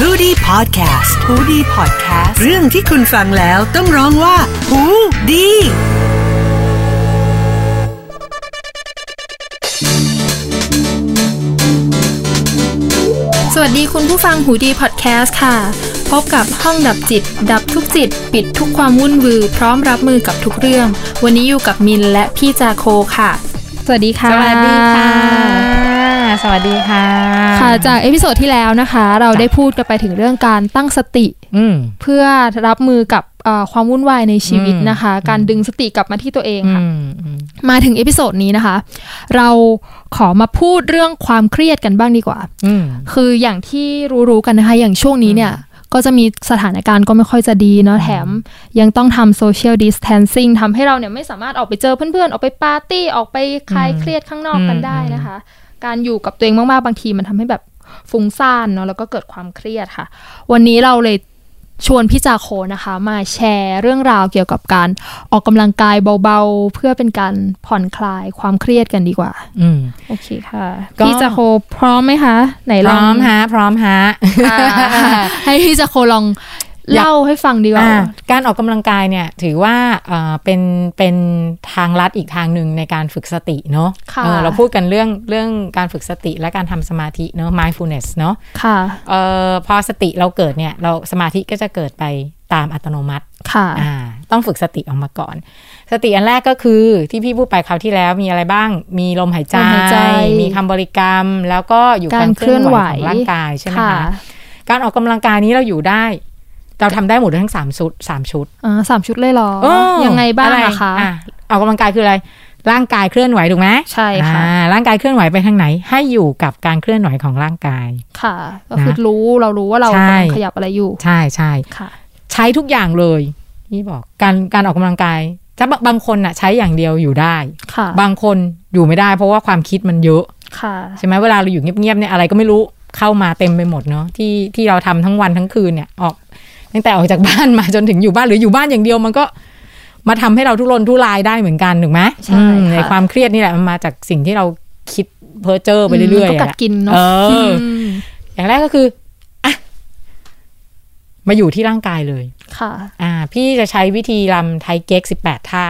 h o ดี้พอดแคสต์ฮูดี้พอดแคสต์เรื่องที่คุณฟังแล้วต้องร้องว่าหูดีสวัสดีคุณผู้ฟังหูดีพอดแคสต์ค่ะ พบกับห้องดับจิต ดับทุกจิต ปิดทุกความวุ่นวือ พร้อมรับมือกับทุกเรื่อง วันนี้อยู่กับมินและพี่จาโคค่ะ สวัสดีค่ะ สวัสดีค่ะ สวัสดีค่ะ ค่ะ จาก episode ที่แล้วนะคะ เราได้พูดกันไปถึงเรื่องการตั้งสติอืมเพื่อรับมือกับเอ่อความวุ่นวายในชีวิตอืมนะคะ การดึงสติกลับมาที่ตัวเองอืมค่ะอืมมาถึง episode นี้นะคะ เราขอมาพูดเรื่องความเครียดกันบ้างดีกว่าอืมคืออย่างที่รู้ๆกันนะคะ อย่างช่วงนี้เนี่ยก็จะมีสถานการณ์ก็ไม่ค่อยจะดีเนาะแถม ยังต้องทำโซเชียลดิส a ทนซิ่งทำให้เราเนี่ยไม่สามารถออกไปเจอเพื่อนๆ ออกไปปาร์ตี้ ออกไปคลายเครียดข้างนอกกันได้นะคะ การอยู่กับตัวเองมากๆบางทีมันทำให้แบบฟุ้งซ่านเนาะแล้วก็เกิดความเครียดค่ะ วันนี้เราเลยชวนพี่จาโคนะคะ มาแชร์เรื่องราวเกี่ยวกับการออกกำลังกายเบาๆ เพื่อเป็นการผ่อนคลายความเครียดกันดีกว่า อืมโอเคค่ะก็พี่จาโคพร้อมไหมคะ ไหนพลร้องอมฮะ พร้อมฮะอ่าให้พี่จะโคลองอยาก เล่าให้ฟังดีกว่าอ่าการออกกำลังกายเนี่ยถือว่าเอ่อเป็นเป็นทางลัดอีกทางหนึ่งในการฝึกสติเนาะค่ะเออเราพูดกันเรื่องเรื่องการฝึกสติและการทำสมาธิเนาะ mindfulness เนาะค่ะเอ่อพอสติเราเกิดเนี่ยเราสมาธิก็จะเกิดไปตามอัตโนมัติค่ะอ่าต้องฝึกสติออกมาก่อน สติอันแรกก็คือที่พี่พูดไปคราวที่แล้วมีอะไรบ้างมีลมหายใจลมหายใจ มีคำบริกรรม แล้วก็อยู่กาการรเคเคลื่ลื่ออนนไหไหววของร่างกายใช่ไหมค่ะคะการออกกำลังกายนี้เราอยู่ได้ เราทำได้หมดทั้งสามชุดสามชุดอ่าสามชุดเลยเหรอเออยังไงบ้างอรอะคะอ่ออกกำลังกายคืออะไร ร่างกายเคลื่อนไหวถูกไหมใช่ค่ะอ่าร่างกายเคลื่อนไหวไปทางไหน ให้อยู่กับการเคลื่อนไหวของร่างกาย ค่ะ ก็คือรู้เรารู้ว่าเราใช่กำลังขยับอะไรอยู่ ใช่ใช่ค่ะ ใช้ทุกอย่างเลยนี่บอกการการออกกำลังกายถ้าบางบางคนน่ะใช้อย่างเดียวอยู่ได้ค่ะ บางคนอยู่ไม่ได้ เพราะว่าความคิดมันเยอะค่ะใช่ไหมเวลาเราอยู่เงียบๆเนี่ยอะไรก็ไม่รู้เข้ามาเต็มไปหมดเนาะที่ที่เราทำทั้งวันทั้งคืนเนี่ยออก ตั้งแต่ออกจากบ้านมาจนถึงอยู่บ้านหรืออยู่บ้านอย่างเดียวมันก็มาทำให้เราทุรนทุรายได้เหมือนกันถูกไหมใช่อืมค่ะในความเครียดนี่แหละมันมาจากสิ่งที่เราคิดเพ้อเจ้อไปเรื่อยๆก็กัดอะกินเนาะเออมอย่างแรกก็คืออะมาอยู่ที่ร่างกายเลย ค่ะ อ่า พี่จะใช้วิธีรำไทยเก๊กสิบแปดท่า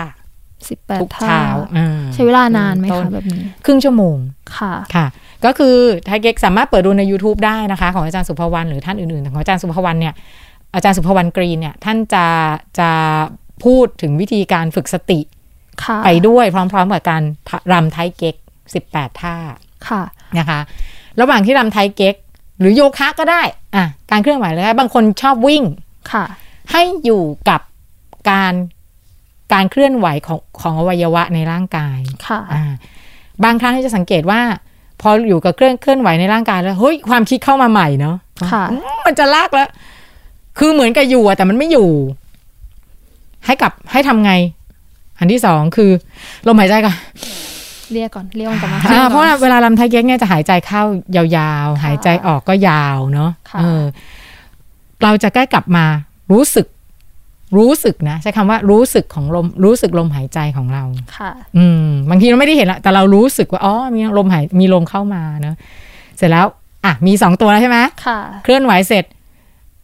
สิบแปดทุกท่าเช้าอ่าใช้เวลานานไหมต้คะแบบนี้ ครึ่งชั่วโมงค่ะค่ะ ก็คือไทยเก๊กสามารถเปิดดูใน YouTube ได้นะคะ ของอาจารย์สุภวรรณหรือท่านอื่นๆ ของอาจารย์สุภวรรณเนี่ย อาจารย์สุภวรรณกรีนเนี่ยท่านจะจะพูดถึงวิธีการฝึกสติค่ะไปด้วยพร้อม ๆ กับการรำไทยเก๊กสิบแปดท่าค่ะนะคะ ระหว่างที่รำไทยเก๊ก หรือโยคะก็ได้อะการเคลื่อนไหวเลยบางคนชอบวิ่งค่ะ ให้อยู่กับการการเคลื่อนไหวของของอวัยวะในร่างกายค่ะอ่าบางครั้งจะสังเกตว่า พออยู่กับเคลื่อนเคลื่อนไหวในร่างกายแล้วเฮ้ยความคิดเข้ามาใหม่เนาะค่ะอืมมันจะลากแล้ว คือเหมือนกับอยู่อะแต่มันไม่อยู่ ให้กลับให้ทำไง อันที่สองคือลมหายใจก่อนเรียกก่อนเรียกมันกลับมาอ่าเพราะว่าเวลาลำไทยเก๊กเนี่ยจะหายใจเข้ายาวๆ หายใจออกก็ยาวเนาะค่ะเออ เราจะใกล้กลับมา รู้สึก รู้สึกนะใช้คำว่ารู้สึกของลม รู้สึกลมหายใจของเราค่ะ อืม บางทีเราไม่ได้เห็นละแต่เรารู้สึกว่าอ๋อมีลมหายมีลมเข้ามาเนอะเสร็จแล้ว อะมีสองตัวแล้วใช่ไหมค่ะ เคลื่อนไหวเสร็จ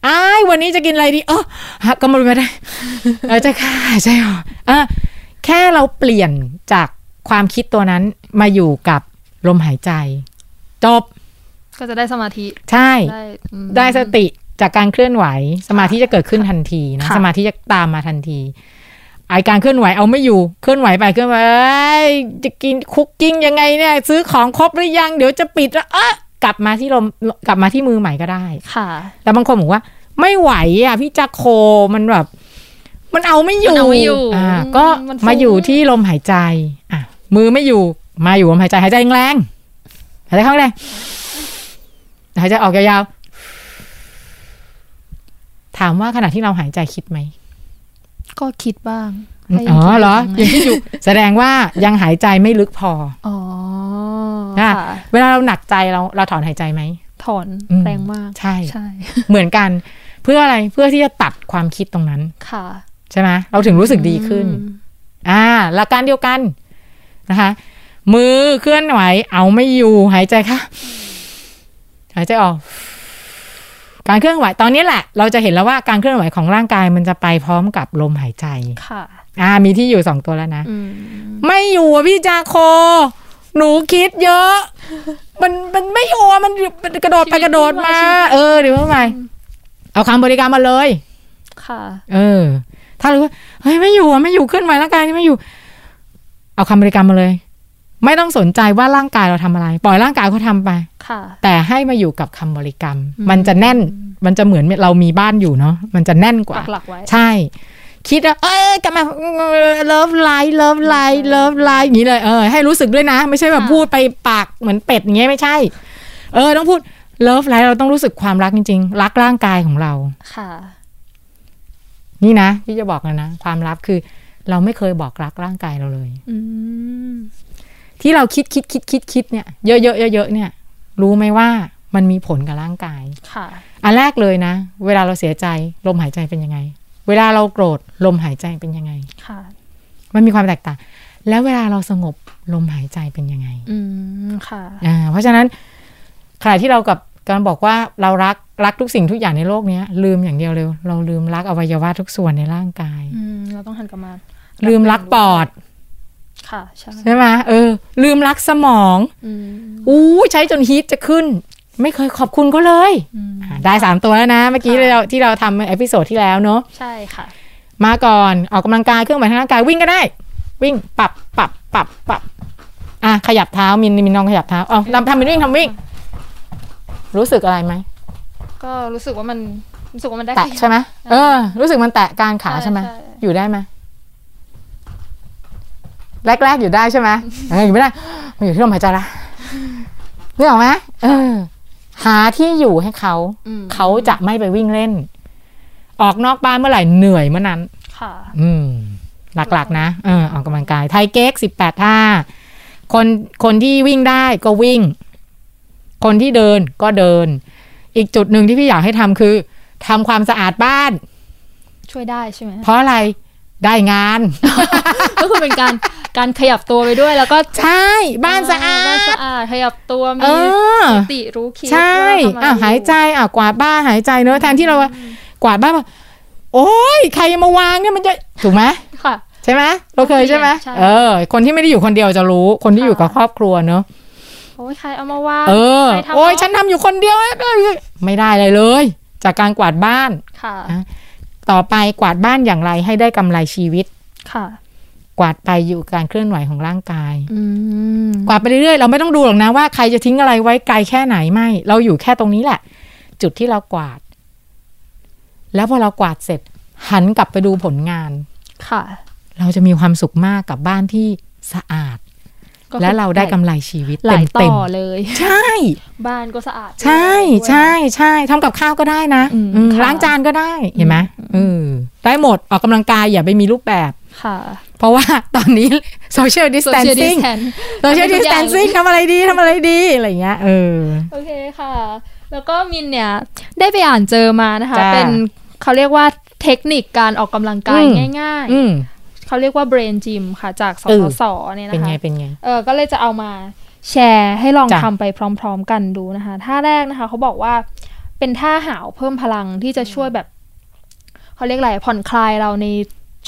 อ้ายวันนี้จะกินอะไรดีอ๋อฮะก็มาไม่ได้เออจะค่ะใช่หรออะแค่เราเปลี่ยนจากความคิดตัวนั้นมาอยู่กับลมหายใจ จบ ก็จะได้สมาธิ ใช่ ได้อืมได้สติจากการเคลื่อนไหว สมาธิจะเกิดขึ้นทันทีนะค่ะสมาธิจะตามมาทันทีไอการเคลื่อนไหวเอาไม่อยู่เคลื่อนไหวไปเคลื่อนไหวเอ้ยจะกินคุกกิ้งยังไงเนี่ย ซื้อของครบหรือยัง เดี๋ยวจะปิดแล้วเอะกลับมาที่ลมกลับมาที่มือใหม่ก็ได้ค่ะ แต่บางคนบอกว่า ไม่ไหวอะพี่จักโคมันแบบ มันเอาไม่อยู่มันเอาไม่อยู่อ่าอืมก็มันฟุ้งมาอยู่ที่ลมหายใจ อะ มือไม่อยู่ มาอยู่ลมหายใจหายใจแรงๆหายใจเข้าแรงหายใจออกยาวๆ ถามว่าขณะที่เราหายใจคิดไหม ก็คิดบ้าง อ๋อเหรอให้ยังคิดอยู่ แสดงว่ายังหายใจไม่ลึกพอ อ๋อนะค่ะเวลาเราหนักใจเราเราถอนหายใจไหม ถอนอืมแรงมาก ใช่ใช่ เหมือนกันเพื่ออะไรเพื่อที่จะตัดความคิดตรงนั้นค่ะ ใช่ไหมเราถึงรู้สึกดีขึ้นอืมอ่าหลักการเดียวกันนะคะ มือเคลื่อนไหว เอาไม่อยู่หายใจค่ะ หายใจออกกการเคลื่อนไหวตอนนี้แหละ เราจะเห็นแล้วว่าการเคลื่อนไหวของร่างกายมันจะไปพร้อมกับลมหายใจค่ะอ่า มีที่อยู่สองตัวแล้วนะอืมไม่อยู่อะพี่จาโค หนูคิดเยอะ มันมันไม่อยู่อะมันมันกระโดดไปกระโดดมา เออเดี๋ยวทำไมเอาคำบริการมาเลย ค่ะ เออ ถ้ารู้ว่าเฮ้ยไม่อยู่อะไม่อยู่เคลื่อนไหวร่างกายนี่ไม่อยู่ เอาคำบริกรรมมาเลย ไม่ต้องสนใจว่าร่างกายเราทำอะไร ปล่อยร่างกายเขาทำไป ค่ะ แต่ให้มาอยู่กับคำบริกรรมอืมมันจะแน่นมันจะเหมือนเรามีบ้านอยู่เนาะมันจะแน่นกว่าปักหลักไว้ใช่ คิดว่าเอ้ยกลับมา love light love light love light อย่างนี้เลยเออให้รู้สึกด้วยนะ ไม่ใช่แบบค่ะพูดไปปากเหมือนเป็ดอย่างเงี้ยไม่ใช่ เออต้องพูดlove light เราต้องรู้สึกความรักจริง ๆ รักร่างกายของเราค่ะ นี่นะที่จะบอกเลยนะความลับคือ เราไม่เคยบอกรักร่างกายเราเลยอืมที่เราคิดคิดคิดคิดคิดเนี่ยเยอะเยอะเยอะเยอะเนี่ย รู้ไหมว่ามันมีผลกับร่างกาย ค่ะ อันแรกเลยนะ เวลาเราเสียใจลมหายใจเป็นยังไง เวลาเราโกรธลมหายใจเป็นยังไงค่ะ มันมีความแตกต่าง แล้วเวลาเราสงบลมหายใจเป็นยังไง อืมค่ะอ่าเพราะฉะนั้นขณะที่เรากับการบอกว่าเรารักรักทุกสิ่งทุกอย่างในโลกเนี้ย ลืมอย่างเดียวเลยเราลืมรักอวัยวะทุกส่วนในร่างกายอืมเราต้องหันกลับมาลืมรักปอด ค่ะใช่ใช่ไหมเออ ลืมรักสมองอืมอู้ใช้จน heat จะขึ้น ไม่เคยขอบคุณก็เลยอืมอ่าได้สามตัวแล้วนะ เมื่อกี้ค่ะเราที่เราทำ episode ที่แล้วเนอะใช่ค่ะ มาก่อนออกกำลังกายเครื่องไหวทางร่างกายวิ่งก็ได้ วิ่งปรับปรับปรับปรับอะขยับเท้ามินมินน้องขยับเท้าเอาทำทำเป็นวิ่งทำวิ่ง รู้สึกอะไรไหมก็รู้สึกว่ามันรู้สึกว่ามันได้แตะขยับใช่ไหมเออ รู้สึกมันแตะกลางขาใช่ใช่ไหมใช่อยู่ได้ไหมแรกๆอยู่ได้ใช่ไหมเอออยู่ไม่ได้มันอยู่ที่ลมหายใจละนึกออกไหมเออ หาที่อยู่ให้เขาอืมเขาจะไม่ไปวิ่งเล่น ออกนอกบ้านเมื่อไหร่เหนื่อยเมื่อนั้น ค่ะ อืม หลักๆ นะเออออกกำลังกาย ไทยเก๊กสิบแปดท่า คนคนที่วิ่งได้ก็วิ่ง คนที่เดินก็เดิน อีกจุดหนึ่งที่พี่อยากให้ทำคือทำความสะอาดบ้าน ช่วยได้ใช่ไหมเพราะอะไรได้งาน ก็คือเป็นการ การขยับตัวไปด้วย แล้วก็ใช่บ้านสะอาบ้านดสะอาดขยับตัวเอมีอสติรู้คิดใช่ว่าทำะไรอะหายใจอะกวาดบ้านหายใจเนอะแทนที่เรากวาดบ้านบอกโอ้ยใครมาวางเนี่ยมันจะถูกไหมค่ะใช่ไหมเราเคยใช่ไหมใช่เออ คนที่ไม่ได้อยู่คนเดียวจะรู้ คนที่อยู่กับค่ะครอบครัวเนอะโอ้ยใครเอามาวางเออใครทำโอ้ยเนอะฉันทำอยู่คนเดียวไม่ได้เลยเลย จากการกวาดบ้านค่ะอะต่อไปกวาดบ้านอย่างไรให้ได้กำไรชีวิตค่ะ กวาดไปอยู่กับการเคลื่อนไหวของร่างกายอืมกวาดไปเรื่อยๆเราไม่ต้องดูหรอกนะว่าใครจะทิ้งอะไรไว้ไกลแค่ไหนไม่ เราอยู่แค่ตรงนี้แหละ จุดที่เรากวาด แล้วพอเรากวาดเสร็จ หันกลับไปดูผลงาน ค่ะ เราจะมีความสุขมากกับบ้านที่สะอาดก็คือและเราได้กำไรชีวิตหลายเต็ต่มอเลยๆใช่ บ้านก็สะอาด ใช่ด้วยใช่ใช่ทำกับข้าวก็ได้นะอืมอืมค่ะล้างจานก็ได้เห็นไหมเออได้หมดออกกำลังกายอย่าไปมีรูปแบบ ค่ะ เพราะว่าตอนนี้ social social distancing distance social ทำทุกอย่าง distancing ทำอะไรดีทำอะไรดี อะไรอย่างเงี้ยเออโอเคค่ะ แล้วก็มินเนี่ยได้ไปอ่านเจอมานะคะจ้าเป็นเขาเรียกว่าเทคนิคการออกกำลังกายอืมง่ายอืมๆเขาเรียกว่า brain gym ค่ะ จากสเอสอสเนี่ยเป็นนะไงคะเป็นไงเออก็เลยจะเอามาแชร์ให้ลองจ้ะทำไปพร้อม ๆ กันดูนะคะท่าแรกนะคะเขาบอกว่าเป็นท่าหาวเพิ่มพลังที่จะช่วยแบบเขาเรียกอะไรผ่อนคลายเราใน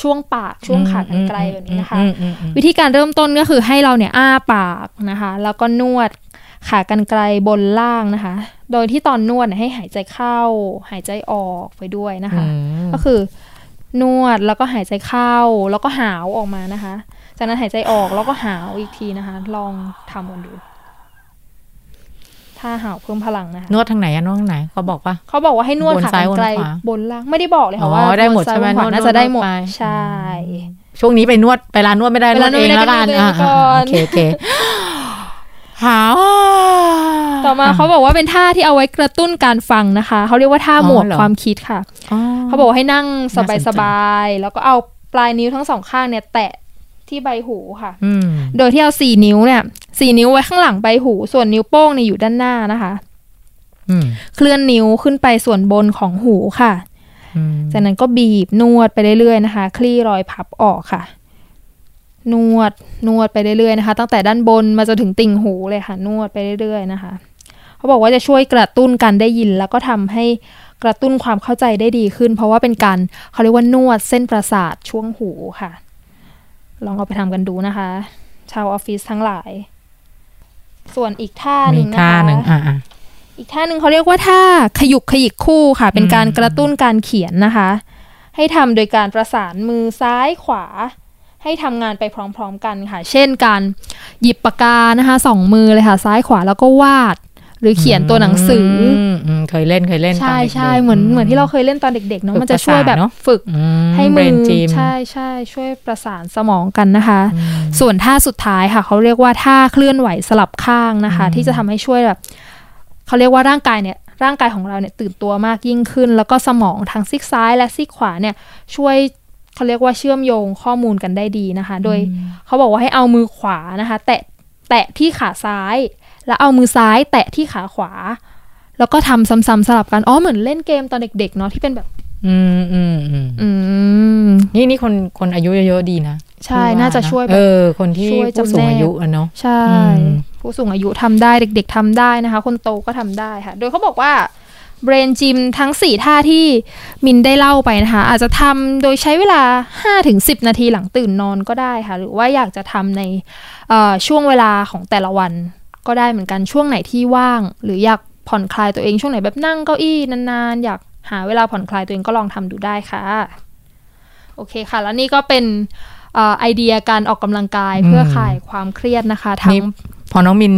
ช่วงปากช่วงขากรรไกลแบบนี้นะคะอืมอืมอืมวิธีการเริ่มต้นก็คือให้เราเนี่ยอ้าปากนะคะ แล้วก็นวดขากรรไกลบนล่างนะคะ โดยที่ตอนนวดเนี่ยให้หายใจเข้า หายใจออกไปด้วยนะคะอืมก็คือนวดแล้วก็หายใจเข้า แล้วก็หาวออกมานะคะ จากนั้นหายใจออกแล้วก็หาวอีกทีนะคะ ลองทำกันดู ถ้าหาวเพิ่มพลังนะคะนวดทางไหนอะนวดทางไหนเขาบอกว่าเขาบอกว่าให้นวดบนขาซ้ายกรรไกลบนขวาบนล่างไม่ได้บอกเลยค่ะอ๋อว่าได้หมดบนซ้ายใช่ไหมบนขวานวดน่าจะได้หมดนวดไปใช่ช่วงนี้ไปนวดไปร้านนวดไม่ได้ไปนวร้าดนนเอวดงไม่ได้แล้วกันก็นวดเองอ่าก่อนโอเคโอเคหาวต่อมาเขาบอกว่าเป็นท่าที่เอาไว้กระตุ้นการฟังนะคะ เขาเรียกว่าท่าหมวดอ๋อเหรอความคิดค่ะอ๋อเขาบอกว่าให้นั่งสน่าสนใจบายๆแล้วก็เอาปลายนิ้วทั้งสองข้างเนี่ย แตะที่ใบหูค่ะอืม โดยที่เอาสี่นิ้วเนี่ยสี่นิ้วไว้ข้างหลังใบหู ส่วนนิ้วโป้งเนี่ยอยู่ด้านหน้านะคะอืมเคลื่อนนิ้วขึ้นไปส่วนบนของหูค่ะอืมจากนั้นก็บีบนวดไปเรื่อยๆนะคะ คลี่รอยพับออกค่ะ นวดนวดไปเรื่อยๆนะคะ ตั้งแต่ด้านบนมาจนถึงติ่งหูเลยค่ะ นวดไปเรื่อยๆนะคะ เขาบอกว่าจะช่วยกระตุ้นการได้ยิน แล้วก็ทำให้กระตุ้นความเข้าใจได้ดีขึ้น เพราะว่าเป็นการเขาเรียกว่านวดเส้นประสาทช่วงหูค่ะ ลองเอาไปทำกันดูนะคะ ชาวออฟฟิศทั้งหลาย ส่วนอีกท่าหมีนึ่งนะคะท่าหนึ่งอะอะอีกท่าหนึ่งเขาเรียกว่าท่าขยุกขยิกคู่ค่ะ เป็นการอืมกระตุ้นการเขียนนะคะ ให้ทำโดยการประสานมือซ้ายขวา ให้ทำงานไปพร้อม ๆ กันค่ะ เช่นการหยิบปากกานะคะสองมือเลยค่ะ ซ้ายขวาแล้วก็วาด หรือเขียนตัวหนังสืออมอืมเคยเล่นเคยเล่นใช่ตด็กๆใช่เหมือนเหมือนที่เราเคยเล่นตอนเด็กๆเนาะฝึกมันจะช่วยแบบประสานเนอะฝึกอืให้มื brain อ gym ใช่ใช่ช่วยประสานสมองกันนะคะอืมส่วนท่าสุดท้ายค่ะเขาเรียกว่าท่าเคลื่อนไหวสลับข้างนะคะอืมที่จะทำให้ช่วยแบบเขาเรียกว่าร่างกายเนี่ยร่างกายของเราเนี่ยตื่นตัวมากยิ่งขึ้น แล้วก็สมองทางซีกซ้ายและซีกขวาเนี่ยช่วยเขาเรียกว่าเชื่อมโยงข้อมูลกันได้ดีนะคะ โดยเขาบอกว่าให้เอามือขวานะคะ แตะแตะที่ขาซ้าย แล้วเอามือซ้ายแตะที่ขาขวา แล้วก็ทำซ้ำๆสลับกัน อ๋อ เหมือนเล่นเกมตอนเด็กๆเนาะที่เป็นแบบ อืมอืมอืมอืมนี่นี่คนคนอายุเยอะๆดีนะ ใช่พี่น่าจะนช่วยแบเอบอคนที่ช่วยผู้สูจำแนงกอายุอะเนาะใช่อืมผู้สูงอายุทำได้เด็ก ๆทำได้นะคะ คนโตก็ทำได้ค่ะ โดยเขาบอกว่า Brain Gym ทั้ง 4 ท่าที่มินได้เล่าไปนะคะ อาจจะทำโดยใช้เวลา 5-10 นาทีหลังตื่นนอนก็ได้ค่ะ หรือว่าอยากจะทำในเอ่อช่วงเวลาของแต่ละวัน ก็ได้เหมือนกันช่วงไหนที่ว่าง หรืออยากผ่อนคลายตัวเองช่วงไหนแบบนั่งเก้าอี้นานๆ อยากหาเวลาผ่อนคลายตัวเองก็ลองทำดูได้ค่ะ โอเคค่ะ แล้วนี่ก็เป็นเอ่อไอเดียการออกกำลังกายเพื่อคลายความเครียดนะคะทั้นี่งพอน้องมิน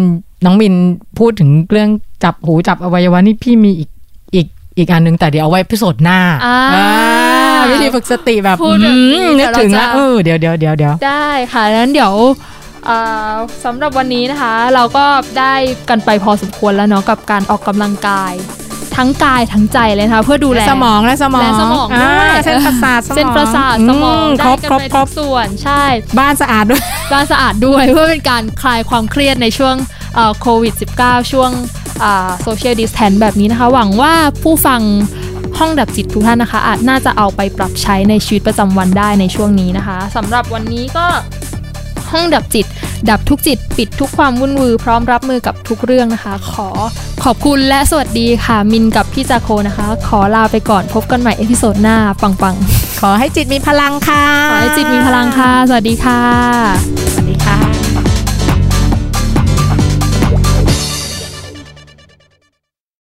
น้องมินพูดถึงเรื่องจับหูจับอวัยวะนี่พี่มีอีกอีกอีกอันหนึงแต่เดี๋ยวเอาไว้พิสดหน้าอ่าอ่าวิธีฝึกสติแบบพูดแบบนี้อืมนึกถึงแล้วเดี๋ยวเราจะเออเดี๋ยวเดี๋ยวเดี๋ยวเดี๋ยวได้ค่ะงั้นเดี๋ยวเอ่อ สำหรับวันนี้นะคะเราก็ได้กันไปพอสมควรแล้วเนาะกับการออกกำลังกาย ทั้งกายทั้งใจเลยนะคะเพื่อดูแลสมองและสมองและสมองด้วยาเส้นประสาทสมองเส้นประสาทสมองคได้รบกันครบไปครทุบกส่วนใช่ บ้านสะอาดด้วยบ้านสะอาดด้วยเพื่อเป็นการคลายความเครียดในช่วงโควิด -19 ช่วงโซเชียลดิสแทนแบบนี้นะคะ หวังว่าผู้ฟังห้องดับจิตทุกท่านนะคะ อาจน่าจะเอาไปปรับใช้ในชีวิตประจำวันได้ในช่วงนี้นะคะสำหรับวันนี้ก็ ห้องดับจิต ดับทุกจิต ปิดทุกความวุ่นวือ พร้อมรับมือกับทุกเรื่องนะคะ ขอขอบคุณและสวัสดีค่ะ มินกับพี่จาโคนะคะ ขอลาไปก่อนพบกันใหม่ episode หน้า ปังๆ ขอให้จิตมีพลังค่ะ ขอให้จิตมีพลังค่ะ สวัสดีค่ะ